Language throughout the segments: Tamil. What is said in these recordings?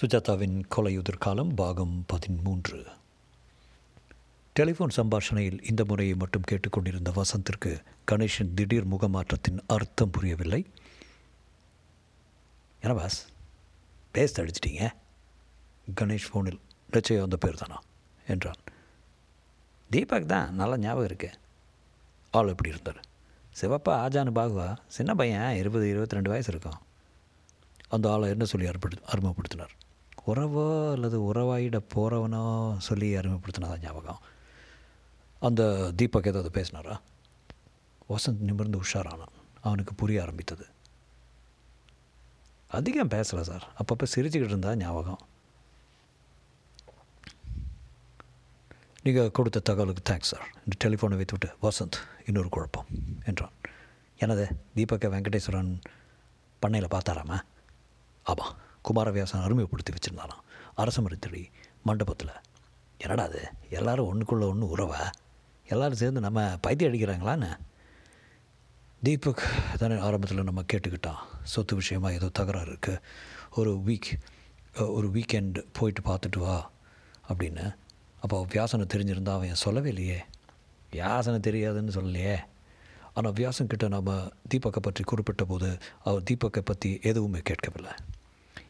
சுஜாதாவின் கொலையுதிர் காலம் பாகம் பதிமூன்று டெலிஃபோன் சம்பாஷணையில் இந்த முறையை மட்டும் கேட்டுக்கொண்டிருந்த வசந்திற்கு கணேஷின் திடீர் முகமாற்றத்தின் அர்த்தம் புரியவில்லை. என்ன பாஸ்? பேஸ்ட் அடிச்சிட்டீங்க? கணேஷ் ஃபோனில் நிச்சயம் அந்த பேர் தானா? என்றான். தீபக் தான் நல்லா ஞாபகம் இருக்கு. ஆள் எப்படி இருந்தார்? சிவப்பா ஆஜானு பாகுவா? சின்ன பையன் இருபது இருபத்தி ரெண்டு வயசு இருக்கும். அந்த ஆளை என்ன சொல்லி அறிமுகப்படுத்து அறிமுகப்படுத்தினார்? உறவோ அல்லது உறவாயிட போகிறவனோ சொல்லி அறிமுகப்படுத்தினதா ஞாபகம். அந்த தீபக் ஏதாவது பேசினாரா? வசந்த் நிமிர்ந்து உஷாரானான். அவனுக்கு புரிய ஆரம்பித்தது. அதிகம் பேசலை சார். அப்பப்போ சிரிச்சுக்கிட்டு இருந்தா ஞாபகம். நீங்கள் கொடுத்த தகவலுக்கு தேங்க்ஸ் சார். இந்த டெலிஃபோனை வைத்துவிட்டு வசந்த் இன்னொரு குழப்பம் என்றான். எனது தீபக்க வெங்கடேஸ்வரன் பண்ணையில் பார்த்தாராமா? ஆமாம் குமாரவியாசன் அருமைப்படுத்தி வச்சுருந்தாராம் அரசமரித்தடி மண்டபத்தில். என்னடா அது? எல்லோரும் ஒன்றுக்குள்ளே ஒன்று உறவா? எல்லோரும் சேர்ந்து நம்ம பைத்தியம் அடிக்கிறாங்களான்னு? தீபக் தானே ஆரம்பத்தில் நம்ம கேட்டுக்கிட்டான். சொத்து விஷயமாக ஏதோ தகராறு இருக்குது ஒரு வீக் ஒரு வீக்கெண்டு போயிட்டு பார்த்துட்டு வா அப்படின்னு. அப்போ வியாசனை தெரிஞ்சிருந்தா அவன் சொல்லவே இல்லையே? வியாசனை தெரியாதுன்னு சொல்லலையே? ஆனால் வியாசன் கிட்ட நம்ம தீபக்கை பற்றி குறிப்பிட்ட போது அவர் தீபக்கை பற்றி எதுவுமே கேட்கவில்லை.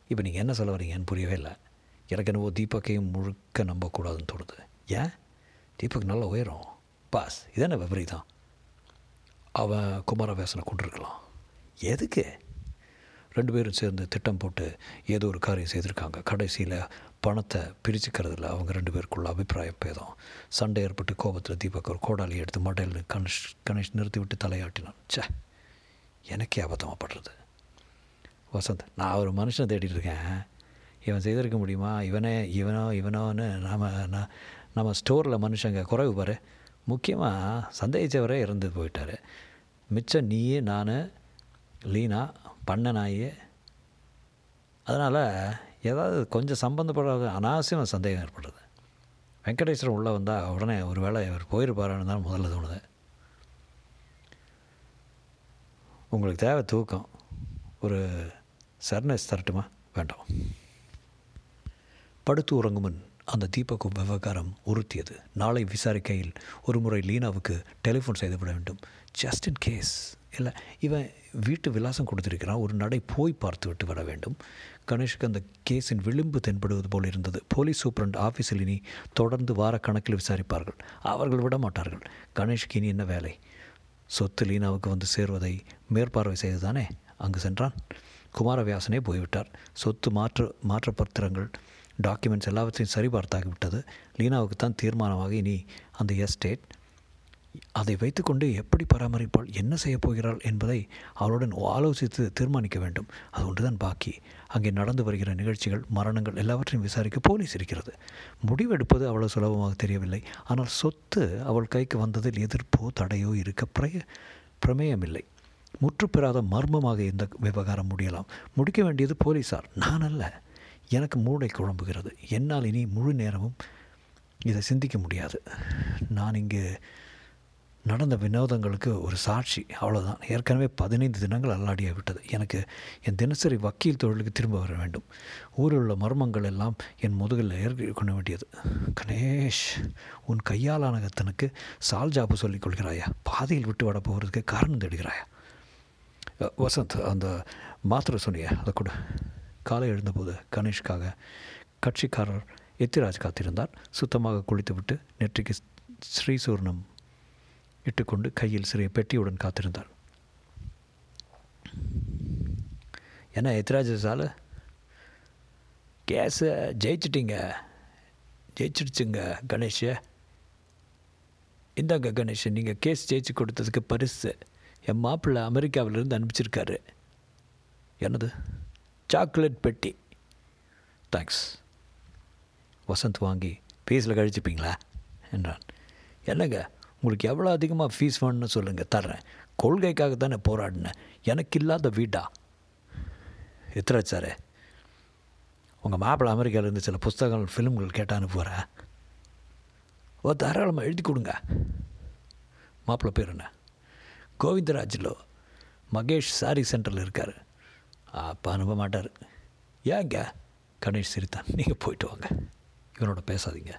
இப்போ நீங்கள் என்ன சொல்ல வரீங்கன்னு புரியவே இல்லை. எனக்கு என்னவோ தீபக்கையும் முழுக்க நம்பக்கூடாதுன்னு தோணுது. ஏன்? தீபக் நல்லா உயரும். பாஸ் இதென்ன விபரீதம்? அவன் குமாரவேசனை கொண்டிருக்கலாம். எதுக்கு? ரெண்டு பேரும் சேர்ந்து திட்டம் போட்டு ஏதோ ஒரு காரியம் செய்திருக்காங்க. கடைசியில் பணத்தை பிரிச்சுக்கிறதுல அவங்க ரெண்டு பேருக்குள்ள அபிப்பிராய பேதம். சண்டை ஏற்பட்டு கோபத்தில் தீபக் ஒரு கோடாலி எடுத்து மடையில் கணேஷ் கணேஷ் நிறுத்தி விட்டு தலையாட்டினான். ச்சே எனக்கே அபத்தமாக படுறது. வசந்த் நான் ஒரு மனுஷனை தேடிட்டு இருக்கேன் இவன் செய்திருக்க முடியுமா? இவனே இவனோ இவனோன்னு நாம் நான் நம்ம ஸ்டோரில் மனுஷங்க குறைவு பாரு. முக்கியமாக சந்தேகித்தவரே இறந்து போயிட்டார். மிச்சம் நீயே நான் லீனா பண்ண நாயே. அதனால் ஏதாவது கொஞ்சம் சம்மந்தப்படாத அனாவசியமாக சந்தேகம் ஏற்படுறது வெங்கடேஸ்வரன் உள்ளே வந்தால் உடனே ஒரு வேளை இவர் போயிருப்பாரான்னு தான் முதல்ல தோணுது. உங்களுக்கு தேவை தூக்கம். ஒரு சர்னஸ் தரட்டுமா வேண்டாம். படுத்து உறங்கும் முன் அந்த தீபக் விவகாரம் உறுத்தியது. நாளை விசாரிக்கையில் ஒரு முறை லீனாவுக்கு டெலிஃபோன் செய்துவிட வேண்டும். ஜஸ்ட் இன் கேஸ் இல்லை இவன் வீட்டு விலாசம் கொடுத்திருக்கிறான். ஒரு நடை போய் பார்த்து விட்டு வர வேண்டும். கணேஷுக்கு அந்த கேஸின் விளிம்பு தென்படுவது போல் இருந்தது. போலீஸ் சூப்பரண்ட் ஆஃபீஸில் இனி தொடர்ந்து வாரக்கணக்கில் விசாரிப்பார்கள். அவர்கள் விட மாட்டார்கள். கணேஷுக்கு இனி என்ன வேலை? சொத்து லீனாவுக்கு வந்து சேருவதை மேற்பார்வை செய்துதானே? அங்கு சென்றான். குமாரவியாசனே போய்விட்டார். சொத்து மாற்று மாற்ற பத்திரங்கள் டாக்குமெண்ட்ஸ் எல்லாவற்றையும் சரிபார்த்தாகிவிட்டது. லீனாவுக்கு தான் தீர்மானமாக இனி அந்த எஸ்டேட் அதை வைத்துக்கொண்டு எப்படி பராமரிப்பாள் என்ன செய்யப் போகிறாள் என்பதை அவளுடன் ஆலோசித்து தீர்மானிக்க வேண்டும். அது ஒன்றுதான் பாக்கி. அங்கே நடந்து வருகிற நிகழ்ச்சிகள் மரணங்கள் எல்லாவற்றையும் விசாரிக்க போலீஸ் இருக்கிறது. முடிவெடுப்பது அவ்வளவு சுலபமாக தெரியவில்லை. ஆனால் சொத்து அவள் கைக்கு வந்ததில் எதிர்ப்போ தடையோ இருக்க பிரய பிரமேயமில்லை. முற்றுப்பெறாத மர்மமாக இந்த விவகாரம் முடியலாம். முடிக்க வேண்டியது போலீஸார் நான் அல்ல. எனக்கு மூளை குழம்புகிறது. என்னால் இனி முழு நேரமும் இதை சிந்திக்க முடியாது. நான் இங்கே நடந்த வினோதங்களுக்கு ஒரு சாட்சி. அவ்வளோதான் ஏற்கனவே பதினைந்து தினங்கள் அல்லாடியாக விட்டது. எனக்கு என் தினசரி வக்கீல் தொழிலுக்கு திரும்ப வர வேண்டும். ஊரில் உள்ள மர்மங்கள் எல்லாம் என் முதுகில் ஏற்கொள்ள வேண்டியது. கணேஷ் உன் கையாலானகத்தனுக்கு சால் ஜாப்பு சொல்லிக் கொள்கிறாயா? பாதையில் விட்டு வர போகிறதுக்கு காரணம் தேடுகிறாயா? வசந்த் அந்த மாத்திரை சொன்னியே அதை கூட. காலை எழுந்தபோது கணேஷ்காக கட்சிக்காரர் எத்திராஜ் காத்திருந்தார். சுத்தமாக குளித்துவிட்டு நெற்றிக்கு ஸ்ரீசூர்ணம் இட்டுக்கொண்டு கையில் சிறிய பெட்டியுடன் காத்திருந்தார். என்ன எத்திராஜ் சார் கேஸை ஜெயிச்சிட்டிங்க. ஜெயிச்சிடுச்சுங்க கணேஷை. இந்தாங்க கணேஷ் நீங்கள் கேஸ் ஜெயிச்சு கொடுத்ததுக்கு பரிசு. என் மாப்பிள்ளை அமெரிக்காவிலேருந்து அனுப்பிச்சிருக்காரு. என்னது? சாக்லேட் பெட்டி. தேங்க்ஸ் வசந்த் வாங்கி ஃபீஸில் கழிச்சுப்பீங்களா? என்றான். என்னங்க உங்களுக்கு எவ்வளோ அதிகமாக ஃபீஸ் வேணும்னு சொல்லுங்கள் தர்றேன். கொள்கைக்காக தானே போராடினேன் எனக்கு இல்லாத வீடா? எத்தராஜ் சார் உங்கள் மாப்பிள்ளை அமெரிக்காவிலேருந்து சில புஸ்தகங்கள் ஃபிலிம்கள் கேட்டான்னு அனுப்புகிறேன் ஓ தாராளமாக எழுதி கொடுங்க. மாப்பிள்ளை பேர் என்ன? கோவிந்தராஜில் மகேஷ் சாரி சென்டரில் இருக்கார். அப்போ அனுப்ப மாட்டார். ஏங்க? கணேஷ் சிரித்தான். நீங்கள் போயிட்டு வாங்க. இவனோட பேசாதீங்க.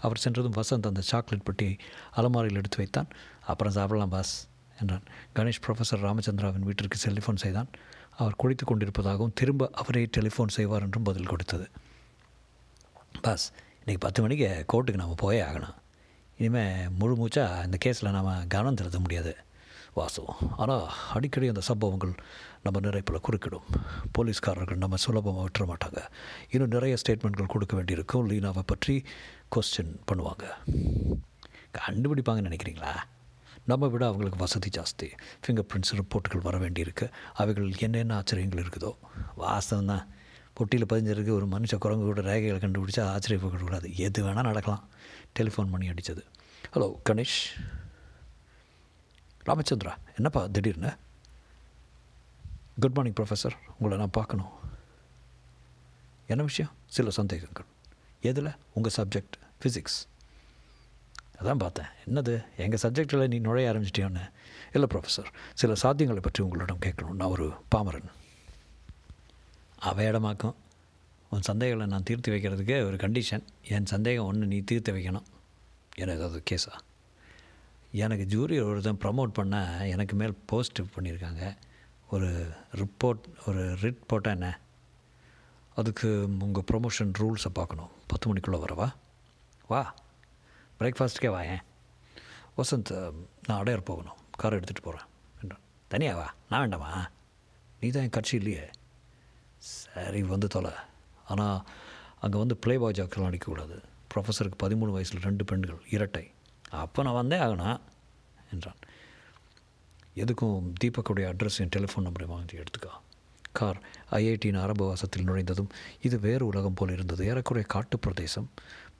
அவர் சென்றதும் வசந்த் அந்த சாக்லேட் பெட்டியை அலமாரியில் எடுத்து வைத்தான். அப்புறம் சாப்பிடலாம் பாஸ் என்றான். கணேஷ் ப்ரொஃபஸர் ராமச்சந்திராவின் வீட்டிற்கு செலிஃபோன் செய்தான். அவர் குளித்து கொண்டிருப்பதாகவும் திரும்ப அவரே டெலிஃபோன் செய்வார் என்றும் பதில் கொடுத்தது. பாஸ் இன்றைக்கி பத்து மணிக்கு கோர்ட்டுக்கு நாம் போயே ஆகணும். இனிமேல் முழு மூச்சாக இந்த கேஸில் நாம் கவனம் செலுத்த முடியாது. வாசவம் ஆனால் அடிக்கடி அந்த சம்பவங்கள் நம்ம நிறைப்பில் குறுக்கிடும். போலீஸ்காரர்கள் நம்ம சுலபமாக விட்டுற மாட்டாங்க. இன்னும் நிறைய ஸ்டேட்மெண்ட்கள் கொடுக்க வேண்டியிருக்கும். லீனாவை பற்றி கொஸ்டின் பண்ணுவாங்க. கண்டுபிடிப்பாங்கன்னு நினைக்கிறீங்களா? நம்ம விட அவங்களுக்கு வசதி ஜாஸ்தி. ஃபிங்கர் பிரிண்ட்ஸ் ரிப்போர்ட்டுகள் வர வேண்டியிருக்கு. அவைகள் என்னென்ன ஆச்சரியங்கள் இருக்குதோ. வாஸ்தவம் தான் பொட்டியில் பதிஞ்சிருக்கு. ஒரு மனுஷ குரங்கு கூட ரேகைகளை கண்டுபிடிச்சா ஆச்சரியப்படக்கூடாது எது வேணால் நடக்கலாம். டெலிஃபோன் பண்ணி அடித்தது ஹலோ கணேஷ். ராமச்சந்திரா என்னப்பா திடீர்னு? குட் மார்னிங் ப்ரொஃபஸர் உங்களை நான் பார்க்கணும். என்ன விஷயம்? சில சந்தேகங்கள். எதில்? உங்கள் சப்ஜெக்ட் ஃபிசிக்ஸ் அதான் பார்த்தேன். என்னது? எங்கள் சப்ஜெக்டில் நீ நுழைய ஆரம்பிச்சிட்டியோன்னு? இல்லை ப்ரொஃபஸர் சில சாத்தியங்களை பற்றி உங்களிடம் கேட்கணும். நான் ஒரு பாமரன். அவ இடமாக்கும் உன் சந்தேகங்களை நான் தீர்த்து வைக்கிறதுக்கு ஒரு கண்டிஷன் என் சந்தேகம் ஒன்று நீ தீர்த்து வைக்கணும். ஏன்னா ஏதாவது கேஸா? எனக்கு ஜூரி ஒருத்தன் ப்ரமோட் பண்ண எனக்கு மேல் போஸ்ட் பண்ணியிருக்காங்க ஒரு ரிப்போர்ட் ஒரு ரிட் போட்டால் என்ன? அதுக்கு உங்கள் ப்ரொமோஷன் ரூல்ஸை பார்க்கணும். பத்து மணிக்குள்ளே வரவா? வா. பிரேக்ஃபாஸ்ட்டுக்கே வா ஏன்? வசந்த் நான் அடையார் போகணும். கார் எடுத்துகிட்டு போகிறேன் என்றான் தனியா வா. நான் வேண்டாமா? நீ தான் என் கட்சி இல்லையே. சரி வந்து தொலை. ஆனால் அங்கே வந்து ப்ளே பாய் ஜாக்கெல்லாம் அடிக்கக்கூடாது. ப்ரொஃபஸருக்கு பதிமூணு வயசில் ரெண்டு பெண்கள் இரட்டை. அப்போ நான் வந்தே ஆகணும் என்றான். எதுக்கும் தீபக்குடைய என் டெலிஃபோன் நம்பரை வாங்கி எடுத்துக்கோ. கார் ஐஐடியின் அரபு வாசத்தில் நுழைந்ததும் இது வேறு உலகம் போல் இருந்தது. ஏறக்குறைய காட்டு பிரதேசம்.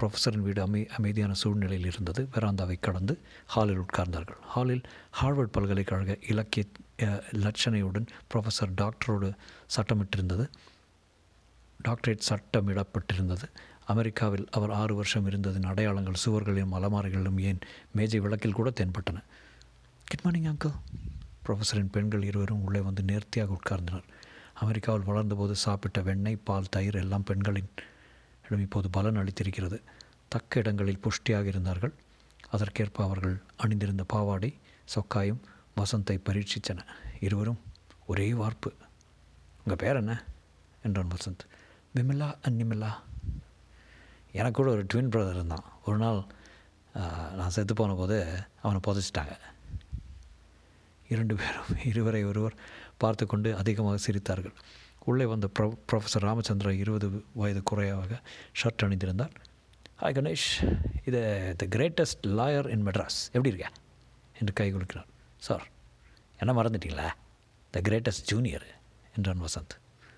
ப்ரொஃபஸரின் வீடு அமை அமைதியான சூழ்நிலையில் இருந்தது. வெராந்தாவை கடந்து ஹாலில் உட்கார்ந்தார்கள். ஹாலில் ஹார்வர்ட் பல்கலைக்கழக இலக்கிய லட்சணையுடன் ப்ரொஃபஸர் டாக்டரோடு சட்டமிட்டிருந்தது. டாக்டரேட் சட்டமிடப்பட்டிருந்தது. அமெரிக்காவில் அவர் ஆறு வருஷம் இருந்ததின் அடையாளங்கள் சுவர்களிலும் அலமாரிகளிலும் ஏன் மேஜை விளக்கில் கூட தென்பட்டன. குட் மார்னிங் அங்கிள் ப்ரொஃபஸரின் பெண்கள் இருவரும் உள்ளே வந்து நேர்த்தியாக உட்கார்ந்தனர். அமெரிக்காவில் வளர்ந்தபோது சாப்பிட்ட வெண்ணெய் பால் தயிர் எல்லாம் பெண்களின் இடம் இப்போது பலன் அளித்திருக்கிறது. தக்க இடங்களில் புஷ்டியாக இருந்தார்கள். அதற்கேற்ப அவர்கள் அணிந்திருந்த பாவாடை சொக்காயும் வசந்தை பரீட்சித்தன. இருவரும் ஒரே வார்ப்பு. உங்கள் பேர் என்ன? என்றான் வசந்த். விமலா அண்ட் எனக்கு கூட ஒரு ட்வின் பிரதர் இருந்தான். ஒரு நாள் நான் செத்து போன போது அவனை புதைச்சிட்டாங்க. இரண்டு பேரும் இருவரை ஒருவர் பார்த்து கொண்டு அதிகமாக சிரித்தார்கள். உள்ளே வந்த ப்ரொ ப்ரொஃபஸர் ராமச்சந்திரா இருபது வயது குறையாக ஷர்ட் அணிந்திருந்தார். ஹாய் கணேஷ் இது the greatest lawyer in Madras எப்படி இருக்க என்று கை கொடுக்கிறார் சார் என்ன மறந்துட்டீங்களா? த கிரேட்டஸ்ட் ஜூனியர் என்றான் வசந்த்.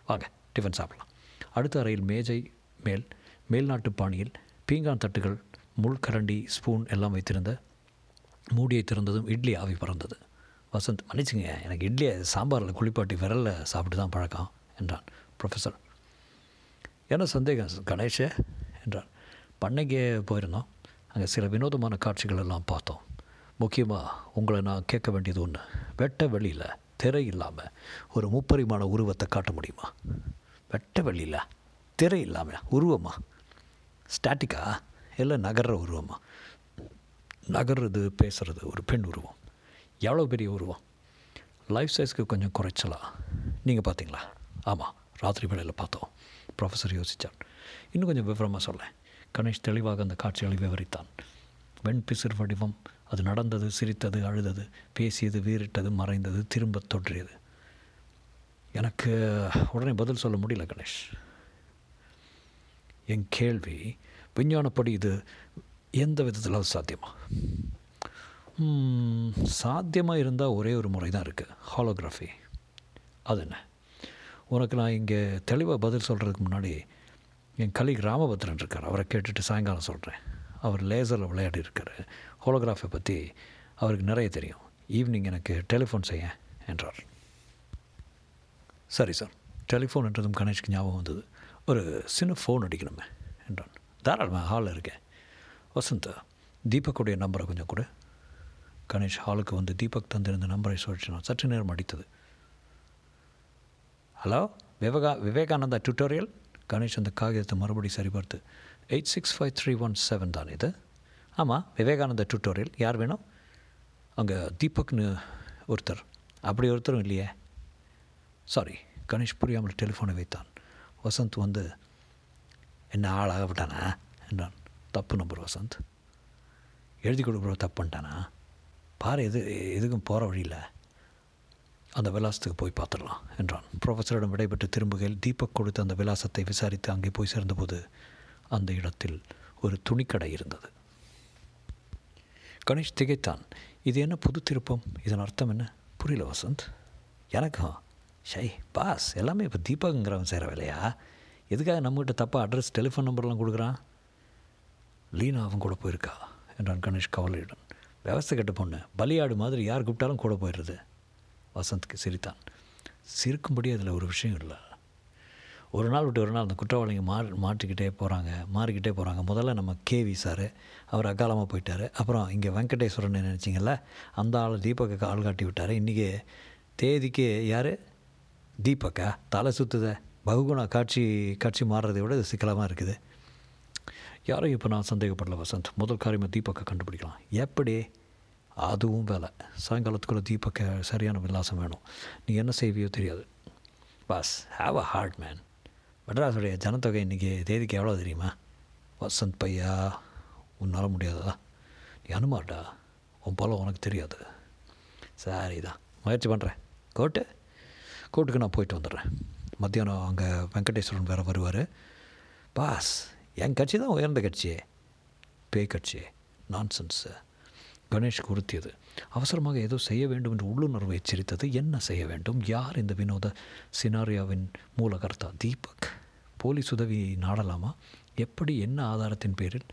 வாங்க டிஃபன் சாப்பிடலாம். அடுத்த அறையில் மேஜை மேல் மேல்நாட்டு பாணியில் பீங்கான் தட்டுகள் முள்கரண்டி ஸ்பூன் எல்லாம் வைத்திருந்த மூடியை திறந்ததும் இட்லி ஆவி பறந்தது. வசந்த் மன்னிச்சுங்க எனக்கு இட்லியை சாம்பாரில் குளிப்பாட்டி விரலில் சாப்பிட்டு தான் பழக்கம் என்றான் ப்ரொஃபஸர் என்ன சந்தேகம் கணேஷே என்றான் பண்ணைக்கே போயிருந்தோம். அங்கே சில வினோதமான காட்சிகள் எல்லாம் பார்த்தோம். முக்கியமாக உங்களை நான் கேட்க வேண்டியது ஒன்று வெட்ட வெளியில் திரை இல்லாமல் ஒரு முப்பரிமாண உருவத்தை காட்ட முடியுமா? வெட்ட வெளியில் திரை இல்லாமல் உருவமா? ஸ்டாட்டிக்கா இல்லை நகர்ற உருவமா? நகர்றது பேசுகிறது ஒரு பெண் உருவம். எவ்வளோ பெரிய உருவம்? லைஃப் சைஸ்க்கு கொஞ்சம் குறைச்சலா? நீங்கள் பார்த்தீங்களா? ஆமாம் ராத்திரி வேளையில் பார்த்தோம். ப்ரொஃபஸர் யோசித்தார் இன்னும் கொஞ்சம் விவரமாக சொல்லேன் கணேஷ் தெளிவாக அந்த காட்சிகளை விவரித்தான். வெண் பிசிறு வடிவம். அது நடந்தது சிரித்தது அழுதது பேசியது வீறிட்டது மறைந்தது திரும்ப தோன்றியது. எனக்கு உடனே பதில் சொல்ல முடியல கணேஷ். என் கேள்வி விஞ்ஞானப்படி இது எந்த விதத்தில் சாத்தியமா? சாத்தியமாக இருந்தால் ஒரே ஒரு முறை தான் இருக்குது ஹாலோகிராஃபி அது என்ன? உனக்கு நான் இங்கே தெளிவாக பதில் சொல்கிறதுக்கு முன்னாடி என் கலீக் ராமபத்ரன் இருக்கார் அவரை கேட்டுட்டு சாயங்காலம் சொல்கிறேன் அவர் லேசரில் விளையாடி இருக்கார். ஹோலோகிராஃபை பற்றி அவருக்கு நிறைய தெரியும். ஈவினிங் எனக்கு டெலிஃபோன் செய்ய என்றார். சரி சார் டெலிஃபோன் என்றதும் கணேஷ்க்கு ஞாபகம் வந்தது. ஒரு சின்ன ஃபோன் அடிக்கணுமே என்றான். தாராளமாக ஹாலில் இருக்கேன். வசந்த் தீபக்குடைய நம்பரை கொஞ்சம் கொடு. கணேஷ் ஹாலுக்கு வந்து தீபக் தந்திருந்த நம்பரை சொல்லிச்சு சற்று நேரம் அடித்தது. ஹலோ விவேகா விவேகானந்தா டியூட்டோரியல் கணேஷ் அந்த காகிதத்தை மறுபடி சரிபார்த்து eight six five three one seven தான் இது? ஆமாம் விவேகானந்தா டியூட்டோரியல் யார் வேணும்? அங்கே தீபக்னு ஒருத்தர். அப்படி ஒருத்தரும் இல்லையே. சாரி கணேஷ் புரியாமல் டெலிஃபோனை வைத்தான். வசந்த் வந்து என்ன ஆளாக விட்டானா? என்றான். தப்பு நம்பர் வசந்த். எழுதி கொடுக்குற தப்பு பண்ணிட்டானா? பாரு எது எதுக்கும் போகிற வழியில் அந்த விலாசத்துக்கு போய் பார்த்துடலாம் என்றான். ப்ரொஃபஸரிடம் விடைபெற்று திரும்புகையில் தீபக் கொடுத்த அந்த விலாசத்தை விசாரித்து அங்கே போய் சேர்ந்தபோது அந்த இடத்தில் ஒரு துணிக்கடை இருந்தது. கணேஷ் திகைத்தான். இது என்ன புது திருப்பம்? இதன் அர்த்தம் என்ன? புரியல வசந்த். எனக்கும் ஷை பாஸ் எல்லாமே இப்போ தீபகங்கிறவன் செய்கிற வேலையா எதுக்காக நம்மகிட்ட தப்பாக அட்ரஸ் டெலிஃபோன் நம்பர்லாம் கொடுக்குறான்? லீனா அவன் கூட போயிருக்கா என்றான் கணேஷ் கவலையுடன். விவசாய கட்ட பொண்ணு பலியாடு மாதிரி யார் கூப்பிட்டாலும் கூட போயிடுறது. வசந்த்க்கு சிரித்தான். சிரிக்கும்படி அதில் ஒரு விஷயம் இல்லை. ஒரு நாள் விட்டு ஒரு நாள் அந்த குற்றவாளிங்க மாறி மாற்றிக்கிட்டே போகிறாங்க மாறிக்கிட்டே போகிறாங்க முதல்ல நம்ம கேவி சார் அவர் அகாலமாக போயிட்டார். அப்புறம் இங்கே வெங்கடேஸ்வரன் நினச்சிங்கள அந்த ஆள் தீபக்கு ஆள் காட்டி விட்டார். இன்றைக்கி தேதிக்கு யார்? தீபக்கா தலை சுற்றுத பகுகுணா காட்சி காட்சி மாறுறதை விட இது சிக்கலமாக இருக்குது. யாரும் இப்போ நான் சந்தேகப்படல வசந்த். முதல் காரியமாக தீபக்கை கண்டுபிடிக்கலாம். எப்படி? அதுவும் வேலை. சாயங்காலத்துக்குள்ளே தீபக்க சரியான விலாசம் வேணும். நீ என்ன செய்வியோ தெரியாது. Boss have a heart man மெட்ராஸுடைய ஜனத்தொகை இன்றைக்கி தேதிக்கு எவ்வளோ தெரியுமா? வசந்த் பையா உன்னால் முடியாதா நீ அனுமாட்டா உன் போல உனக்கு தெரியாது. சரிதான். முயற்சி பண்ணுறேன் கோட்டு. கோர்ட்டுக்கு நான் போயிட்டு வந்துடுறேன். மத்தியானம் அங்கே வெங்கடேஸ்வரன் வேறு வருவார். பாஸ் என் கட்சி தான் உயர்ந்த கட்சியே பேய் கட்சியே நான்சென்ஸு கணேஷ் உறுத்தியது அவசரமாக ஏதோ செய்ய வேண்டும் என்று உள்ளுணர்வு எச்சரித்தது. என்ன செய்ய வேண்டும்? யார் இந்த வினோத சினாரியாவின் மூலகர்த்தா? தீபக். போலீஸ் உதவி நாடலாமா? எப்படி என்ன ஆதாரத்தின் பேரில்?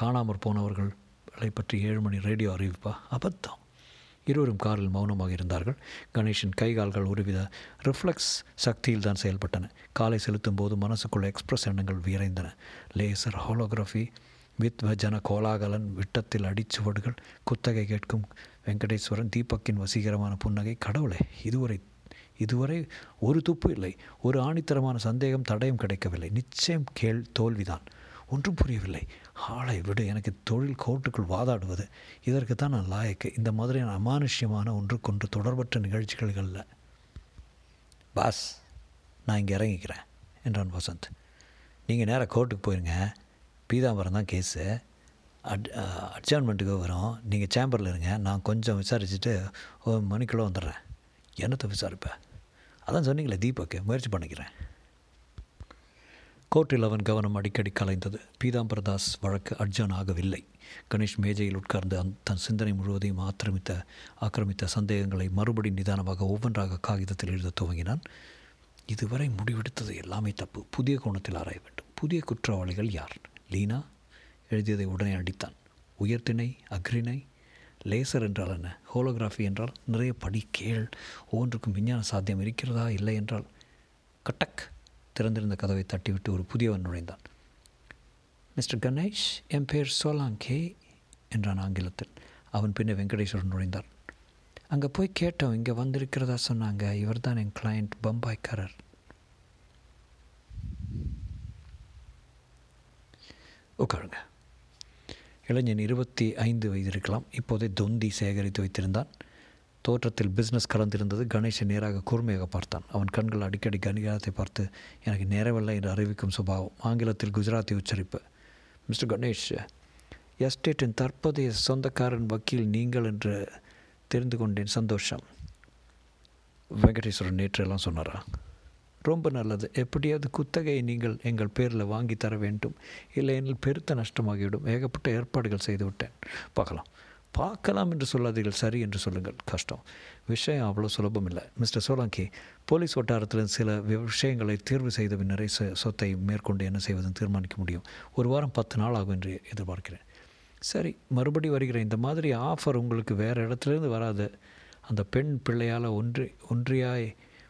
காணாமற் போனவர்களை பற்றி ஏழு மணி ரேடியோ அறிவிப்பா? அபத்தம். இருவரும் காரில் மௌனமாக இருந்தார்கள். கணேஷின் கைகால்கள் ஒருவித ரிஃப்ளெக்ஸ் சக்தியில் தான் செயல்பட்டன. காலை செலுத்தும் போது மனசுக்குள்ள எக்ஸ்பிரஸ் எண்ணங்கள் விரைந்தன லேசர் ஹாலோகிராஃபி வித் ஜன கோலாகலன் விட்டத்தில் அடிச்சுவடுகள் குத்தகை கேட்கும் வெங்கடேஸ்வரன் தீபக்கின் வசீகரமான புன்னகை. கடவுளே இதுவரை இதுவரை ஒரு துப்பு இல்லை. ஒரு ஆணித்தரமான சந்தேகம் தடயம் கிடைக்கவில்லை. நிச்சயம் கேள் தோல்விதான். ஒன்றும் புரியவில்லை. ஆளை விடு எனக்கு தொழில் கோர்ட்டுக்குள் வாதாடுவது. இதற்கு தான் நான் லாயக்கு. இந்த மாதிரியான அமானுஷ்யமான ஒன்றுக்கொன்று தொடர்பற்ற நிகழ்ச்சிகளில் பாஸ் நான் இங்கே இறங்கிக்கிறேன் என்றான் வசந்த். நீங்கள் நேராக கோர்ட்டுக்கு போயிருங்க. பீதாம்பரம் தான் கேஸு. அட் அட்ஜான்மெண்ட்டுக்கு வரும். நீங்கள் சேம்பரில் இருங்க. நான் கொஞ்சம் விசாரிச்சுட்டு ஒரு மணிக்குள்ளே வந்துடுறேன். என்னத்தை விசாரிப்பேன் அதான் சொன்னீங்களே தீபக்கு. முயற்சி பண்ணிக்கிறேன். கோர்ட்டில் அவன் கவனம் அடிக்கடி கலைந்தது. பீதாம்பரதாஸ் வழக்கு அட்ஜான் ஆகவில்லை கணேஷ் மேஜையில் உட்கார்ந்து அந் தன் சிந்தனை முழுவதையும் ஆக்கிரமித்த ஆக்கிரமித்த சந்தேகங்களை மறுபடி நிதானமாக ஒவ்வொன்றாக காகிதத்தில் எழுத துவங்கினான். இதுவரை முடிவெடுத்தது எல்லாமே தப்பு. புதிய கோணத்தில் ஆராய வேண்டும். புதிய குற்றவாளிகள் யார்? லீனா? எழுதியதை உடனே அடித்தான். உயர்த்திணை அக்ரிணை லேசர் என்றால் என்ன? ஹோலோகிராஃபி என்றால் நிறைய படி கேள். ஒவ்வொன்றுக்கும் விஞ்ஞான சாத்தியம் இருக்கிறதா இல்லை என்றால்? கட்டக்! திறந்திருந்த கதவை தட்டிவிட்டு ஒரு புதியவன் நுழைந்தான். மிஸ்டர் கணேஷ் என் பேர் சோலாங்கே என்றான் ஆங்கிலத்தில். அவன் பின்னே வெங்கடேஸ்வரன் நுழைந்தார் அங்கே போய் கேட்டோம் இங்கே வந்திருக்கிறதா சொன்னாங்க. இவர் தான் என் கிளையண்ட் பம்பாய்க்காரர். உட்காருங்க. இளைஞன் இருபத்தி ஐந்து வயது இருக்கலாம் இப்போதே தொந்தி சேகரித்து வைத்திருந்தான். தோற்றத்தில் பிஸ்னஸ் கலந்திருந்தது. கணேஷை நேராக கூர்மையாக பார்த்தான். அவன் கண்கள் அடிக்கடி கணிகாரத்தை பார்த்து எனக்கு நேரவில்லை என்று அறிவிக்கும் சுபாவம். ஆங்கிலத்தில் குஜராத்தி உச்சரிப்பு. மிஸ்டர் கணேஷ் எஸ்டேட்டின் தற்போதைய சொந்தக்காரன் வக்கீல் நீங்கள் என்று தெரிந்து கொண்டேன். சந்தோஷம். வெங்கடேஸ்வரன் நேற்றெல்லாம் சொன்னாரா? ரொம்ப நல்லது. எப்படியாவது குத்தகையை நீங்கள் எங்கள் பேரில் வாங்கி தர வேண்டும். இல்லையெனில் பெருத்த நஷ்டமாகிவிடும். ஏகப்பட்ட ஏற்பாடுகள் செய்துவிட்டேன். பார்க்கலாம். பார்க்கலாம் என்று சொல்லாதீர்கள் சரி என்று சொல்லுங்கள். கஷ்டம். விஷயம் அவ்வளோ சுலபம் இல்லை. மிஸ்டர் சோலாங்கி போலீஸ் வட்டாரத்தில் சில விஷயங்களை தேர்வு செய்த பின்னரே சொத்தை மேற்கொண்டு என்ன செய்வதுன்னு தீர்மானிக்க முடியும். ஒரு வாரம் பத்து நாள் ஆகும் என்று எதிர்பார்க்கிறேன். சரி மறுபடி வருகிற இந்த மாதிரி ஆஃபர் உங்களுக்கு வேறு இடத்துலேருந்து வராது. அந்த பெண் பிள்ளையால் ஒன்றி ஒன்றியாய்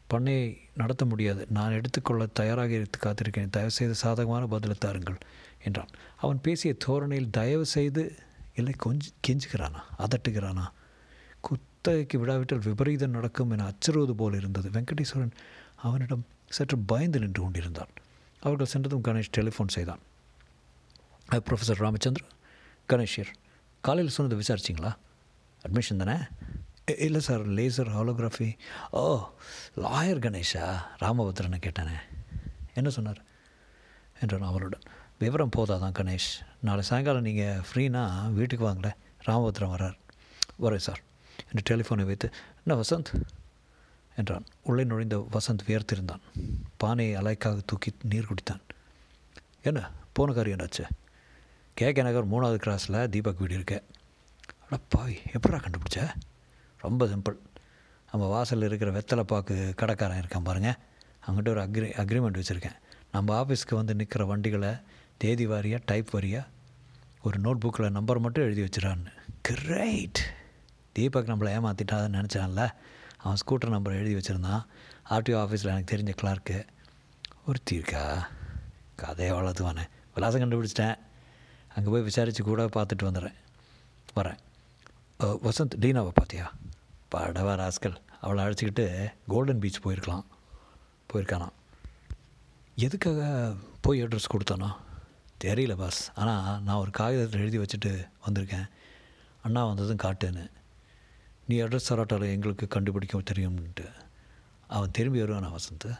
பண்ணையை நடத்த முடியாது. நான் எடுத்துக்கொள்ள தயாராக இருந்து காத்திருக்கேன் தயவுசெய்து சாதகமான பதிலை தாருங்கள் என்றான். அவன் பேசிய தோரணையில் தயவு செய்து இல்லை கொஞ்சி கெஞ்சுகிறானா அதட்டுகிறானா? குத்தகைக்கு விடாவிட்டால் விபரீதம் நடக்கும் என அச்சுறுவது போல் இருந்தது. வெங்கடேஸ்வரன் அவனிடம் சற்று பயந்து நின்று கொண்டிருந்தான். அவர்கள் சென்றதும் கணேஷ் டெலிஃபோன் செய்தான். ப்ரொஃபஸர் ராமச்சந்திர கணேஷ் காலையில் சொன்னது விசாரிச்சிங்களா? அட்மிஷன் தானே? இல்லை sir laser holography oh lawyer Ganesha? ராமபத்ரனை கேட்டானே. என்ன சொன்னார்? என்றான் அவளுடன் விவரம் போதாதான் கணேஷ்? நாளை சாயங்காலம் நீங்கள் ஃப்ரீனா வீட்டுக்கு வாங்களேன் ராமபுத்திரம் வர்றார். வரேன் சார். என்று டெலிஃபோனை வைத்து என்ன வசந்த்? என்றான். உள்ளே நுழைந்த வசந்த் வியர்த்திருந்தான். பானையை அலைக்காக தூக்கி நீர் குடித்தான். என்ன? போன காரியம் என்னாச்சு? கே. நகர் மூணாவது கிராஸில் தீபக் வீடு இருக்கு. அட எப்படா கண்டுபிடிச்ச? ரொம்ப சிம்பிள் நம்ம வாசலில் இருக்கிற வெத்தலை பாக்கு கடைக்காரன் இருக்கான் பாருங்கள் அங்கிட்ட ஒரு அக்ரி அக்ரிமெண்ட் வச்சுருக்கேன். நம்ம ஆஃபீஸ்க்கு வந்து நிற்கிற வண்டிகளை தேதி வாரியாக டைப் வாரியாக ஒரு நோட் புக்கில் நம்பர் மட்டும் எழுதி வச்சிடான்னு கிரேட் தீபக் நம்மளை ஏமாற்றிட்டான்னு நினச்சான்ல? அவன் ஸ்கூட்டர் நம்பர் எழுதி வச்சுருந்தான். ஆர்டிஓ ஆஃபீஸில் எனக்கு தெரிஞ்ச கிளார்க்கு ஒருத்தி இருக்கா கதையை வளர்த்துவானே. விலாசம் கண்டுபிடிச்சிட்டேன். அங்கே போய் விசாரித்து கூட பார்த்துட்டு வந்துடுறேன். வரேன். வசந்த் டீனாவை பார்த்தியா? படவா ராஸ்கல். அவளை அழைச்சிக்கிட்டு கோல்டன் பீச் போயிருக்கலாம். போயிருக்கானா எதுக்காக போய் அட்ரஸ் கொடுத்தானா? தெரியல பாஸ் ஆனால் நான் ஒரு காகிதத்தில் எழுதி வச்சுட்டு வந்திருக்கேன். அண்ணா வந்ததும் காட்டுன்னு. நீ அட்ரஸ் தராட்டால எங்களுக்கு கண்டுபிடிக்க தெரியும்ன்ட்டு. அவன் திரும்பி வருவானா வசந்த்.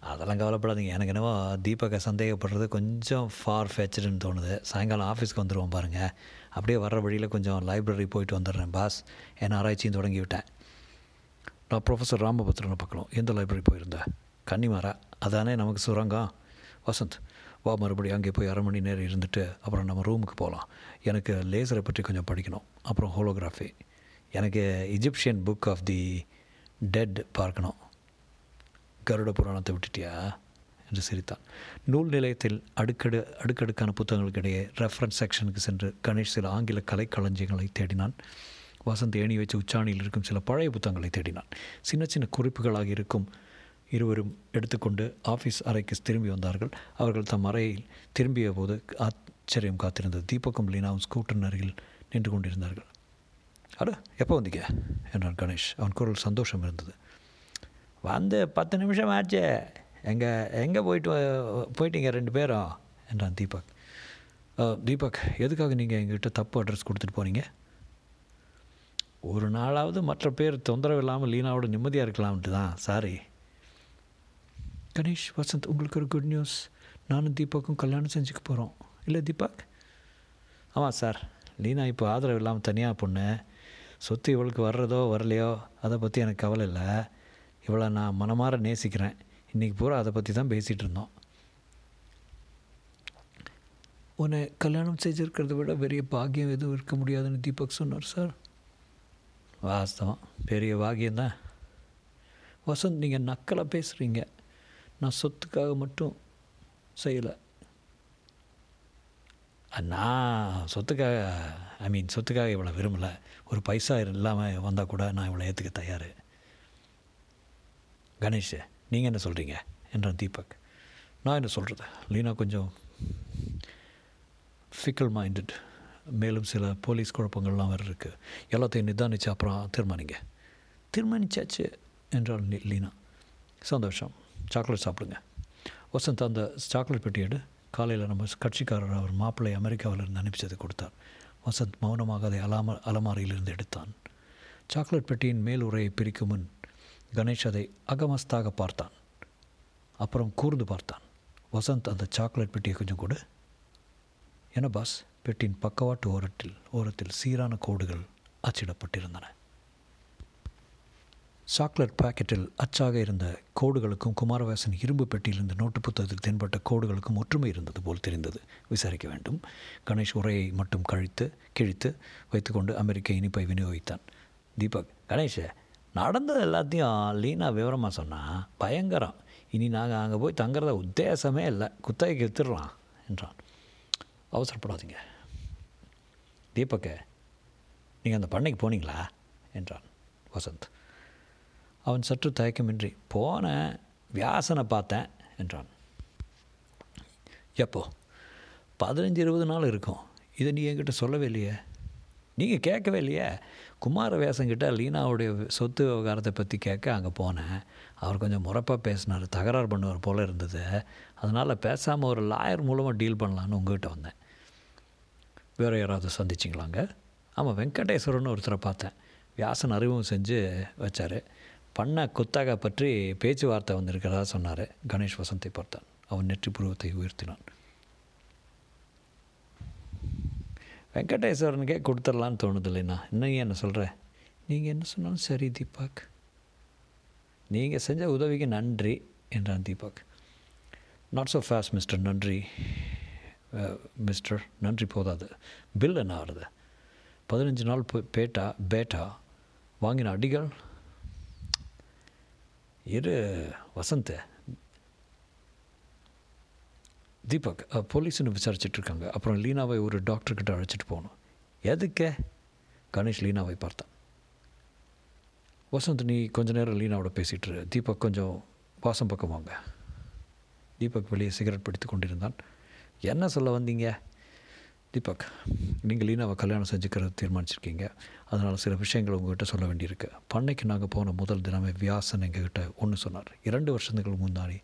அதெல்லாம் கவலைப்படாதீங்க. எனக்கு என்னவோ தீபக்கை சந்தேகப்படுறது கொஞ்சம் ஃபார் ஃபேச்சர்னு தோணுது. சாயங்காலம் ஆஃபீஸ்க்கு வந்துடுவோம் பாருங்கள் அப்படியே வர்ற வழியில் கொஞ்சம் லைப்ரரி போயிட்டு வந்துடுறேன் பாஸ் என் ஆராய்ச்சியும் தொடங்கி விட்டேன் நான் ப்ரொஃபஸர் ராமபத்ரனை பார்க்கணும். எந்த லைப்ரரி போயிருந்தேன் கன்னிமாரா? அதானே நமக்கு சுரங்கம். வசந்த் வா மறுபடியும் அங்கே போய் அரை மணி நேரம் இருந்துட்டு அப்புறம் நம்ம ரூமுக்கு போகலாம் எனக்கு லேசரை பற்றி கொஞ்சம் படிக்கணும். அப்புறம் ஹோலோகிராஃபி எனக்கு Egyptian book of the dead பார்க்கணும். கருட புராணத்தை விட்டுட்டியா? என்று சிரித்தான். நூல் நிலையத்தில் அடுக்கடு அடுக்கடுக்கான புத்தகங்களுக்கிடையே ரெஃபரன்ஸ் செக்ஷனுக்கு சென்று கணேஷ் சில ஆங்கில கலைக்களஞ்சியங்களை தேடினான். வசந்த் ஏணி வச்சு உச்சாணியில் இருக்கும் சில பழைய புத்தகங்களை தேடினான். சின்ன சின்ன குறிப்புகளாக இருக்கும் இருவரும் எடுத்துக்கொண்டு ஆஃபீஸ் அறைக்கு திரும்பி வந்தார்கள். அவர்கள் தம் அறையில் திரும்பிய போது ஆச்சரியம் காத்திருந்தது தீபக்கும் லீனாவும் ஸ்கூட்டர் அருகில் நின்று கொண்டிருந்தார்கள். அட எப்போ வந்தீங்க? என்றான் கணேஷ். அவன் குரல் சந்தோஷம் இருந்தது. வந்து பத்து நிமிஷம் ஆச்சு. எங்கே எங்கே போயிட்டு வ- போயிட்டீங்க ரெண்டு பேரும்? என்றான் தீபக். தீபக் எதுக்காக நீங்கள் எங்ககிட்ட தப்பு அட்ரஸ் கொடுத்துட்டு போனீங்க? ஒரு நாளாவது மற்ற பேர் தொந்தரவு இல்லாமல் லீனாவோட நிம்மதியாக இருக்கலாம்ட்டு தான் சாரி. கணேஷ் வசந்த் உங்களுக்கு ஒரு குட் நியூஸ் நானும் தீபக்கும் கல்யாணம் செஞ்சுக்க போகிறோம் இல்லை தீபக்? ஆமாம் சார். லீனா இப்போ ஆதரவு இல்லாமல் தனியாக பொண்ணு. சொத்து இவளுக்கு வர்றதோ வரலையோ அதை பற்றி எனக்கு கவலை இல்லை. இவளை நான் மனமாற நேசிக்கிறேன். இன்றைக்கி பூரா அதை பற்றி தான் பேசிகிட்டு இருந்தோம். உன்னை கல்யாணம் செஞ்சுருக்கிறத விட பெரிய பாக்கியம் எதுவும் இருக்க முடியாதுன்னு தீபக் சொன்னார் சார். வாஸ்தவம். பெரிய பாக்கியம்தான். வசந்த் நீங்கள் நக்கலாக பேசுகிறீங்க நான் சொத்துக்காக மட்டும் செய்யலை. நான் சொத்துக்காக ஐ மீன் சொத்துக்காக இவளை விரும்பலை. ஒரு பைசா இல்லாமல் வந்தால் கூட நான் இவளை ஏற்றுக்க தயார். கணேஷ் நீங்கள் என்ன சொல்கிறீங்க என்றான் தீபக். நான் என்ன சொல்கிறது லீனா கொஞ்சம் ஃபிக்கல் மைண்டட் மேலும் சில போலீஸ் குழப்பங்கள்லாம் வேறு இருக்குது எல்லாத்தையும் நிதானிச்சு அப்புறம் தீர்மானிங்க. தீர்மானிச்சாச்சு என்றாள் லீனா. சந்தோஷம். சாக்லேட் சாப்பிடுங்க. வசந்த் அந்த சாக்லேட் பெட்டி எடு காலையில் நம்ம கட்சிக்காரர் அவர் மாப்பிள்ளை அமெரிக்காவிலிருந்து அனுப்பிச்சதை கொடுத்தார். வசந்த் மௌனமாக அதை அலாம அலமாரியிலிருந்து எடுத்தான். சாக்லேட் பெட்டியின் மேல் உரையை பிரிக்கும் முன் கணேஷ் அதை அகமஸ்தாக பார்த்தான். அப்புறம் கூர்ந்து பார்த்தான். வசந்த் அந்த சாக்லேட் பெட்டியை கொஞ்சம் கொடு. என பாஸ்? பெட்டியின் பக்கவாட்டு ஓரத்தில் ஓரத்தில் சீரான கோடுகள் அச்சிடப்பட்டிருந்தன. சாக்லேட் பாக்கெட்டில் அச்சாக இருந்த கோடுகளுக்கும் குமாரவாசன் இரும்பு பெட்டியிலிருந்து நோட்டு புத்தகத்தில் தென்பட்ட கோடுகளுக்கும் ஒற்றுமை இருந்தது போல் தெரிந்தது. விசாரிக்க வேண்டும். கணேஷ் உரையை மட்டும் கழித்து கிழித்து வைத்துக்கொண்டு அமெரிக்க இனிப்பை விநியோகித்தான். தீபக் கணேஷ் நடந்தது எல்லாத்தையும் லீனா விவரமாக சொன்னால் பயங்கரம். இனி நாங்கள் அங்கே போய் தங்குறத உத்தேசமே இல்லை. குத்தகைக்கு வித்துடலாம் என்றான். அவசரப்படாதீங்க. தீபக்க நீங்கள் அந்த பண்ணைக்கு போனீங்களா? என்றான் வசந்த். அவன் சற்று தயக்கமின்றி போனேன் வியாசனை பார்த்தேன் என்றான். எப்போ? பதினஞ்சு இருபது நாள் இருக்கும். இதை நீ என்கிட்ட சொல்லவே இல்லையே? நீங்கள் கேட்கவே இல்லையே? குமாரவேசங்கிட்ட லீனாவுடைய சொத்து விவகாரத்தை பற்றி கேட்க அங்கே போனேன். அவர் கொஞ்சம் முறப்பாக பேசினார். தகராறு பண்ணுவார் போல் இருந்தது. அதனால் பேசாமல் ஒரு லாயர் மூலமாக டீல் பண்ணலான்னு உங்ககிட்ட வந்தேன். வேறு யாராவது சந்திச்சிங்களாங்க? ஆமாம் வெங்கடேஸ்வரன் ஒருத்தரை பார்த்தேன். வியாசன் அறிமுகம் செஞ்சு வச்சார். பண்ண குத்தகை பற்றி பேச்சுவார்த்தை வந்திருக்கிறதா சொன்னார் கணேஷ் வசந்தை பார்த்தான் அவன் நெற்றி புருவத்தை உயர்த்தினான். வெங்கடேஸ்வரனுக்கே கொடுத்துடலான்னு தோணுது இல்லைண்ணா இன்னும் என்ன சொல்கிற நீங்கள் என்ன சொன்னாலும் சரி தீபாக். நீங்கள் செஞ்ச உதவிக்கு நன்றி என்றான் Deepak. Not so fast mister நன்றி. மிஸ்டர் நன்றி போதாது. பில் என்ன ஆறுது? பதினஞ்சு நாள் பேட்டா பேட்டா? வாங்கின அடிகள்? இரு வசந்த் தீபக் அஹ், போலீஸ்னு இருக்காங்க. அப்புறம் லீனாவை ஒரு டாக்டர்கிட்ட அழைச்சிட்டு போகணும். எதுக்கே? கணேஷ் லீனாவை பார்த்தான். வசந்த் நீ கொஞ்ச நேரம் லீனாவோட பேசிகிட்டு தீபக் கொஞ்சம் வாசம் பக்கம் வாங்க. தீபக் வெளியே சிகரெட் பிடித்து கொண்டிருந்தான். என்ன சொல்ல வந்தீங்க? தீபக் நீங்கள் லீனாவை கல்யாணம் செஞ்சுக்கிறது தீர்மானிச்சிருக்கீங்க. அதனால் சில விஷயங்கள் உங்ககிட்ட சொல்ல வேண்டியிருக்கு. பண்ணைக்கு நாங்கள் போன முதல் தினமே வியாசன் எங்ககிட்ட ஒன்று சொன்னார். இரண்டு வருஷத்துக்கு முன்னாடி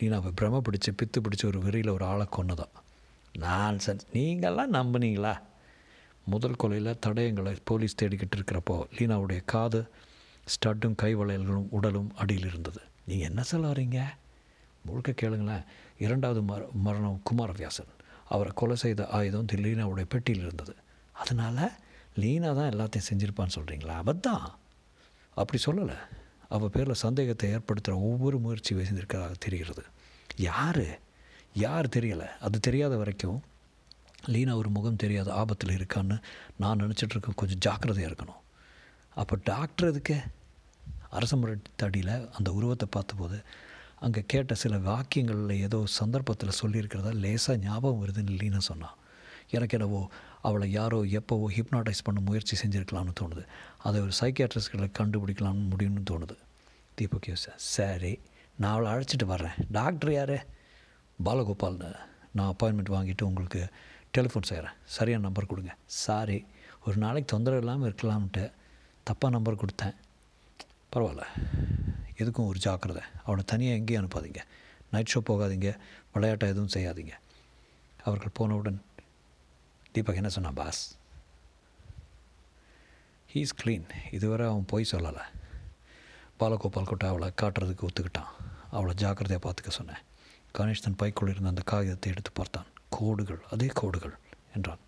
லீனாவை பிரம பிடிச்சி பித்து பிடிச்சி ஒரு வெறியில் ஒரு ஆளை கொன்னதான் நான் சார் நீங்கள்லாம் நம்புனீங்களா? முதல் கொலையில் தடயங்களை போலீஸ் தேடிக்கிட்டு இருக்கிறப்போ லீனாவுடைய காது ஸ்டட்டும் கை வளையல்களும் உடலும் அடியில் இருந்தது. நீங்கள் என்ன சொல்ல வரீங்க முழுக்க கேளுங்களேன். இரண்டாவது மர மரணம் குமாரவியாசன். அவரை கொலை செய்த ஆயுதம் தி லீனாவுடைய பெட்டியில் இருந்தது. அதனால் லீனா தான் எல்லாத்தையும் செஞ்சுருப்பான்னு சொல்கிறீங்களா அபத்தான் அப்படி சொல்லலை. அவள் பேரில் சந்தேகத்தை ஏற்படுத்துகிற ஒவ்வொரு முயற்சி செய்திருக்கிறதாக தெரிகிறது. யார்? யார் தெரியலை. அது தெரியாத வரைக்கும் லீனா ஒரு முகம் தெரியாத ஆபத்தில் இருக்கான்னு நான் நினச்சிட்டு இருக்கேன் கொஞ்சம் ஜாக்கிரதையாக இருக்கணும். அப்போ டாக்டர் எதுக்கு? அரசமுறை தடியில் அந்த உருவத்தை பார்த்தபோது அங்கே கேட்ட சில வாக்கியங்களில் ஏதோ சந்தர்ப்பத்தில் சொல்லியிருக்கிறதா லேசாக ஞாபகம் வருதுன்னு லீனா சொன்னான் எனக்கு என்னவோ அவளை யாரோ எப்போவோ ஹிப்னாட்டைஸ் பண்ண முயற்சி செஞ்சுருக்கலாம்னு தோணுது. அதை ஒரு சைக்கியாட்ரிஸ்ட்களை கண்டுபிடிக்கலாம்னு முடியும்னு தோணுது. தீபக் யோசா சரி நான் அவளை அழைச்சிட்டு வர்றேன். டாக்டர் யார்? பாலகோபால்னு. நான் அப்பாயின்மெண்ட் வாங்கிட்டு உங்களுக்கு டெலிஃபோன் செய்கிறேன் சரியான நம்பர் கொடுங்க. சாரி ஒரு நாளைக்கு தொந்தரவு இல்லாமல் இருக்கலாம்ன்ட்டு தப்பாக நம்பர் கொடுத்தேன். பரவாயில்ல. எதுக்கும் ஒரு ஜாக்கிரதை. அவனை தனியாக எங்கேயும் அனுப்பாதீங்க. நைட் ஷோ போகாதீங்க. விளையாட்டை எதுவும் செய்யாதீங்க. அவர்கள் போனவுடன் தீபக் என்ன சொன்னான் பாஸ் ஹீஸ் க்ளீன் இதுவரை அவன் போய் சொல்லலை. பாலகோபால் கிட்ட அவளை காட்டுறதுக்கு ஒத்துக்கிட்டான். அவளை ஜாக்கிரதையாக பார்த்துக்க சொன்னேன். கணேஷ் தன் பைக்குள் இருந்த அந்த காகிதத்தை எடுத்து பார்த்தான். கோடுகள் அதே கோடுகள் என்றான்.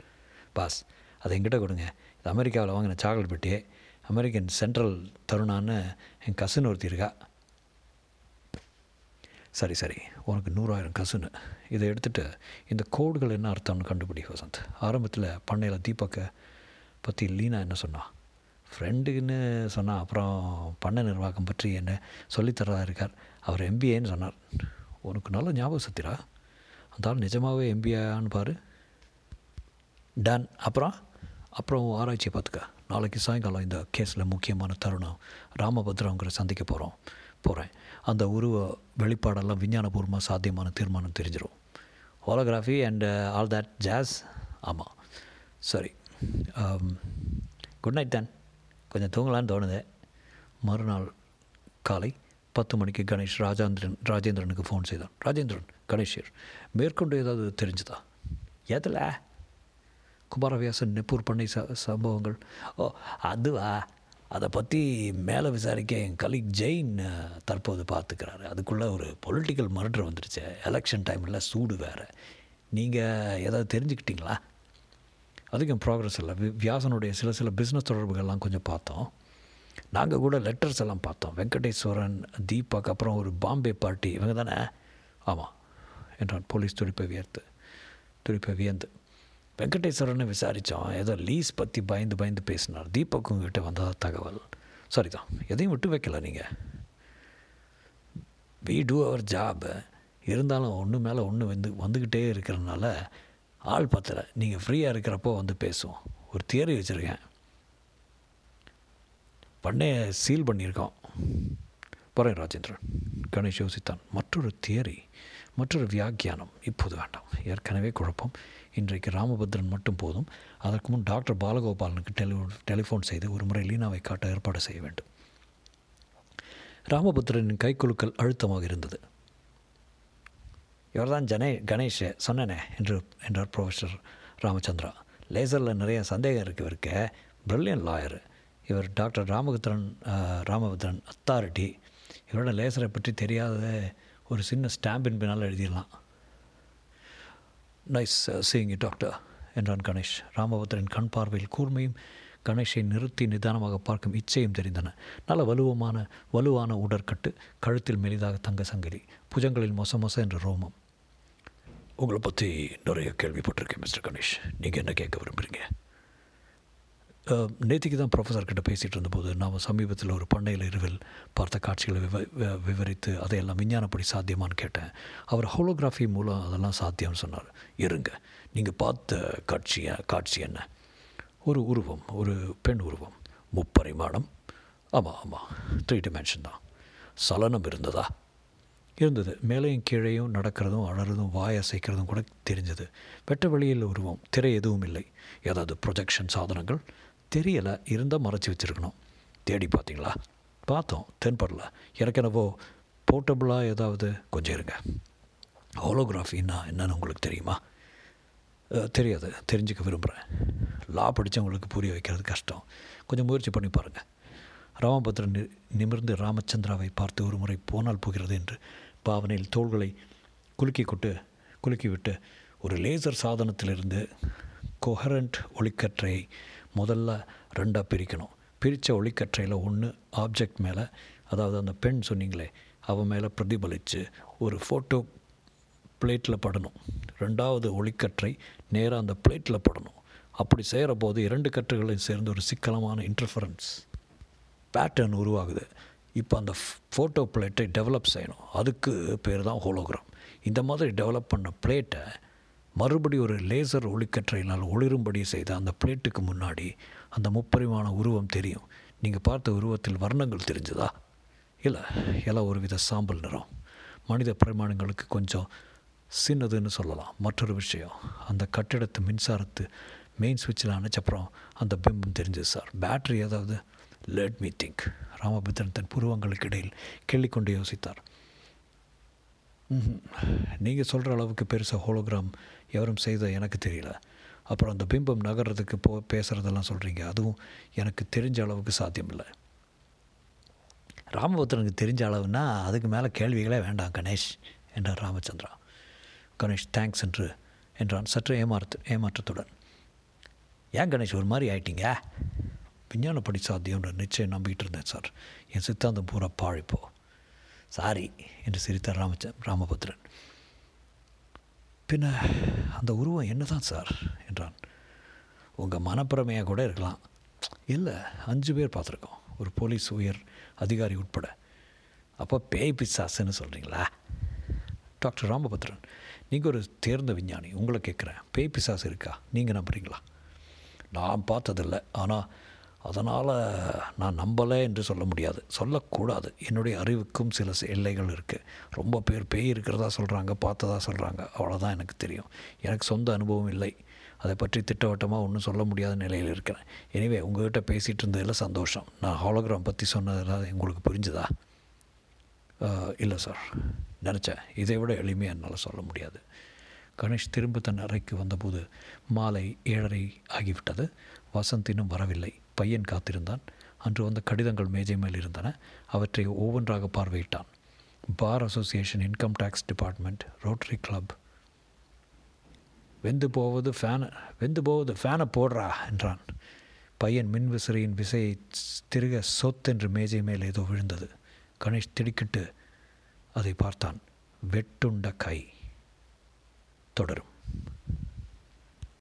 பாஸ் அதை என்கிட்ட கொடுங்க. இது அமெரிக்காவில் வாங்கின சாக்லேட் பெட்டியே. அமெரிக்கன் சென்ட்ரல் தருணான்னு என் கசின் ஒருத்தி இருக்கா. சரி சரி. உனக்கு நூறாயிரம் கசுன்னு இதை எடுத்துகிட்டு இந்த கோடுகள் என்ன அர்த்தம்னு கண்டுபிடி வசந்த். ஆரம்பத்தில் பண்ணையில் தீபக்கை பற்றி லீனா என்ன சொன்னான் ஃப்ரெண்டுன்னு சொன்னால் அப்புறம் பண்ணை நிர்வாகம் பற்றி என்ன சொல்லித்தரதா இருக்கார். அவர் எம்பிஏன்னு சொன்னார். உனக்கு நல்ல ஞாபகம் சத்திரா அந்த ஆள் நிஜமாகவே எம்பிஏன்னு பாரு. டன் அப்புறம்? அப்புறம் ஆராய்ச்சியை பார்த்துக்க. நாளைக்கு சாயங்காலம் இந்த கேஸில் முக்கியமான தருணம். ராமபத்ரவங்களை சந்திக்க போகிறோம் போகிறேன் அந்த உருவ வெளிப்பாடெல்லாம் விஞ்ஞானபூர்வமாக சாத்தியமான தீர்மானம் தெரிஞ்சிடும் holography and all that jazz ஆமாம் சரி. குட் நைட் தான் கொஞ்சம் தூங்கலான்னு தோணுது. மறுநாள் காலை பத்து மணிக்கு கணேஷ் ராஜேந்திரன் ராஜேந்திரனுக்கு ஃபோன் செய்தான். ராஜேந்திரன் கணேஷர் மேற்கொண்டு ஏதாவது தெரிஞ்சுதா? எதில் குமாரவியாசன் நெப்பூர் பண்ணை ச சம்பவங்கள். ஓ அதுவா? அதை பற்றி மேலே விசாரிக்க என் கலீக் ஜெயின் தற்போது பார்த்துக்கிறாரு அதுக்குள்ளே ஒரு பொலிட்டிக்கல் மர்டர் வந்துருச்சு. எலெக்ஷன் டைமில் சூடு வேறு. நீங்கள் ஏதாவது தெரிஞ்சுக்கிட்டீங்களா? அதுக்கும் ப்ராக்ரஸ் இல்லை. வி- வியாசனுடைய சில சில பிஸ்னஸ் தொடர்புகள்லாம் கொஞ்சம் பார்த்தோம். நாங்கள் கூட லெட்டர்ஸ் எல்லாம் பார்த்தோம். வெங்கடேஸ்வரன் தீபக் அப்புறம் ஒரு பாம்பே பார்ட்டி இவங்க தானே? ஆமாம் என்றான் போலீஸ் துடிப்பை வியர்த்து துடிப்பை வியந்து வெங்கடேஸ்வரனை விசாரித்தோம் ஏதோ லீஸ் பற்றி பயந்து பயந்து பேசினார். தீபக் உங்ககிட்ட வந்ததாக தகவல்? சாரி தான். எதையும் விட்டு வைக்கல நீங்கள் வி டூ அவர் ஜாபு இருந்தாலும் ஒன்று மேலே ஒன்று வந்து வந்துக்கிட்டே இருக்கிறனால ஆள் பத்தலை. நீங்கள் ஃப்ரீயாக இருக்கிறப்போ வந்து பேசுவோம். ஒரு தியரி வச்சுருக்கேன். பண்ணைய சீல் பண்ணியிருக்கோம் போகிறேன் ராஜேந்திரன். கணேஷ் யோசித்தான். மற்றொரு தியரி மற்றொரு வியாக்கியானம் இப்போது வேண்டாம். ஏற்கனவே குழப்பம். இன்றைக்கு ராமபத்ரன் மட்டும் போதும். அதற்கு முன் டாக்டர் பாலகோபாலனுக்கு டெலி டெலிஃபோன் செய்து ஒரு முறை லீனாவை காட்ட ஏற்பாடு செய்ய வேண்டும். ராமபத்ரனின் கைக்குலுக்கல் அழுத்தமாக இருந்தது. இவர்தான் ஜனே கணேஷ் சொன்னனே என்று என்றார் ப்ரொஃபஸர் ராமச்சந்திரா. லேசரில் நிறைய சந்தேகம் இருக்குது இவருக்கு. பிரில்லியன் லாயர் இவர் டாக்டர் ராமபுத்திரன் ராமபுத்திரன் அத்தாரிட்டி இவரோட லேசரை பற்றி தெரியாத ஒரு சின்ன ஸ்டாம்பின் பின்னால் எழுதிடலாம். நைஸ் சீயிங் டாக்டர் என்றான் கணேஷ். ராமபத்ரன் கண் பார்வையில் கூர்மையும் கணேஷை நிறுத்தி நிதானமாக பார்க்கும் இச்சையும் தெரிந்தன. நல்ல வலுவமான வலுவான உடற்கட்டு கழுத்தில் மெலிதாக தங்க சங்கிலி புஜங்களில் மொச மொச என்ற ரோமம். உங்களை பற்றி நிறைய கேள்விப்பட்டிருக்கேன் மிஸ்டர் கணேஷ். நீங்கள் என்ன கேட்க விரும்புகிறீங்க நேற்றுக்கு தான் ப்ரொஃபஸர் கிட்ட பேசிகிட்டு இருந்தபோது நாம் சமீபத்தில் ஒரு பண்ணையில் இருவில் பார்த்த காட்சிகளை விவ விவரித்து அதையெல்லாம் விஞ்ஞானப்படி சாத்தியமானு கேட்டேன். அவர் ஹோலோகிராஃபி மூலம் அதெல்லாம் சாத்தியம்னு சொன்னார். இருங்க நீங்கள் பார்த்த காட்சி காட்சி என்ன? ஒரு உருவம் ஒரு பெண் உருவம். முப்பரிமாணம். ஆமாம் ஆமாம் த்ரீ டிமென்ஷன் தான். சலனம் இருந்ததா? இருந்தது. மேலேயும் கீழேயும் நடக்கிறதும் அழறதும் வாய் அசைக்கிறதும் கூட தெரிஞ்சது. வெட்ட வெளியில் உருவம் திரை எதுவும் இல்லை. ஏதாவது ப்ரொஜெக்ஷன் சாதனங்கள்? தெரியலை இருந்தால் மறைச்சி வச்சுருக்கணும். தேடி பார்த்தீங்களா? பார்த்தோம் தென்படல. எனக்கு என்னவோ போர்ட்டபுளாக ஏதாவது? கொஞ்சம் இருங்க. ஹோலோகிராஃபின்னா என்னன்னு உங்களுக்கு தெரியுமா? தெரியாது. தெரிஞ்சுக்க விரும்புகிறேன் லா படித்தவங்களுக்கு புரிய வைக்கிறது கஷ்டம். கொஞ்சம் முயற்சி பண்ணி பாருங்கள் ராமபத்ரன் நி நிமிர்ந்து ராமச்சந்திராவை பார்த்து ஒரு முறை போனால் போகிறது என்று பாவனையில் தோள்களை குலுக்கி கொட்டு குலுக்கி விட்டு ஒரு லேசர் சாதனத்திலிருந்து கொஹரண்ட் ஒளிக்கற்றையை முதல்ல ரெண்டாக பிரிக்கணும். பிரித்த ஒளிக்கற்றையில் ஒன்று ஆப்ஜெக்ட் மேலே அதாவது அந்த பெண் சொன்னீங்களே அவன் மேலே பிரதிபலித்து ஒரு ஃபோட்டோ பிளேட்டில் படணும். ரெண்டாவது ஒளிக்கற்றை நேராக அந்த பிளேட்டில் படணும். அப்படி செய்கிற போது இரண்டு கற்றுகளையும் சேர்ந்து ஒரு சிக்கலமான இன்டர்ஃபரன்ஸ் பேட்டர்ன் உருவாகுது. இப்போ அந்த ஃபோட்டோ பிளேட்டை டெவலப் செய்யணும். அதுக்கு பேர் தான் ஹோலோகிராம் இந்த மாதிரி டெவலப் பண்ண பிளேட்டை மறுபடி ஒரு லேசர் ஒளிக்கற்றையினால் ஒளிரும்படி செய்த அந்த பிளேட்டுக்கு முன்னாடி அந்த முப்பரிமாண உருவம் தெரியும். நீங்கள் பார்த்த உருவத்தில் வர்ணங்கள் தெரிஞ்சதா? இல்லை எல்லாம் ஒரு வித சாம்பல் நிறம். மனித பரிமாணங்களுக்கு கொஞ்சம் சின்னதுன்னு சொல்லலாம். மற்றொரு விஷயம் அந்த கட்டிடத்து மின்சாரத்து மெயின் சுவிட்சில் அணைச்சப்புறம் அந்த பிம்பம் தெரிஞ்சது சார். பேட்ரி ஏதாவது? லெட் மீ திங்க் ராமபத்ரன் தன் புருவங்களுக்கு இடையில் கேள்விக்கொண்டு யோசித்தார். நீங்கள் சொல்கிற அளவுக்கு பெருசாக ஹோலோகிராம் எவரும் செய்த எனக்கு தெரியல. அப்புறம் அந்த பிம்பம் நகர்றதுக்கு போ பேசுகிறதெல்லாம் சொல்கிறீங்க அதுவும் எனக்கு தெரிஞ்ச அளவுக்கு சாத்தியமில்லை. ராமபுத்திரனுக்கு தெரிஞ்ச அளவுன்னா அதுக்கு மேலே கேள்விகளே வேண்டாம் கணேஷ் என்றார் ராமச்சந்திரா. கணேஷ் தேங்க்ஸ் என்று என்றான் சற்று ஏமாற்று ஏமாற்றத்துடன். ஏன் கணேஷ் ஒரு மாதிரி ஆயிட்டீங்க? விஞ்ஞானப்படி சாத்தியம்ன்ற நிச்சயம் நம்பிக்கிட்டு இருந்தேன் சார். என் சித்தாந்தம் பூரா பாழிப்போ சாரி என்று சிரித்தார் ராமச்ச ராமபுத்திரன். பின்ன அந்த உருவம் என்ன தான் சார்? என்றான். உங்கள் மனப்பிரமையாக கூட இருக்கலாம். இல்லை அஞ்சு பேர் பார்த்துருக்கோம். ஒரு போலீஸ் உயர் அதிகாரி உட்பட. அப்போ பேய் பிசாசுன்னு சொல்கிறீங்களா டாக்டர் ராமபத்ரன் நீங்கள் ஒரு தேர்ந்த விஞ்ஞானி. உங்களை கேட்குறேன் பேய் பிசாசு இருக்கா? நீங்கள் நம்புறீங்களா? நான் பார்த்ததில்லை. ஆனால் அதனால் நான் நம்பலை என்று சொல்ல முடியாது. சொல்லக்கூடாது. என்னுடைய அறிவுக்கும் சில எல்லைகள் இருக்குது ரொம்ப பேர் பேய் இருக்கிறதா சொல்கிறாங்க பார்த்ததா சொல்கிறாங்க அவ்வளோதான் எனக்கு தெரியும். எனக்கு சொந்த அனுபவம் இல்லை. அதை பற்றி திட்டவட்டமாக ஒன்றும் சொல்ல முடியாத நிலையில் இருக்கிறேன். எனவே உங்கள்கிட்ட பேசிகிட்டு இருந்ததில் சந்தோஷம். நான் ஹாலோகிராம் பற்றி சொன்னதில் உங்களுக்கு புரிஞ்சுதா? இல்லை சார். நினச்சேன். இதை விட எளிமையாக என்னால் சொல்ல முடியாது. கணேஷ் திரும்ப தன் அறைக்கு வந்தபோது மாலை ஏழரை ஆகிவிட்டது. வசந்தினும் வரவில்லை. பையன் காத்திருந்தான். அன்று வந்த கடிதங்கள் மேஜை மேல் இருந்தன. அவற்றை ஒவ்வொன்றாக பார்வையிட்டான். Bar association income tax department rotary club. வெந்து போவது ஃபேனை வெந்து போவது ஃபேனை போடுறா என்றான். பையன் மின் விசிறியின் விசையை திருக சொத்தென்று மேஜை மேல் ஏதோ விழுந்தது. கணேஷ் திடுக்கிட்டு அதை பார்த்தான். வெட்டுண்ட கை. தொடரும்.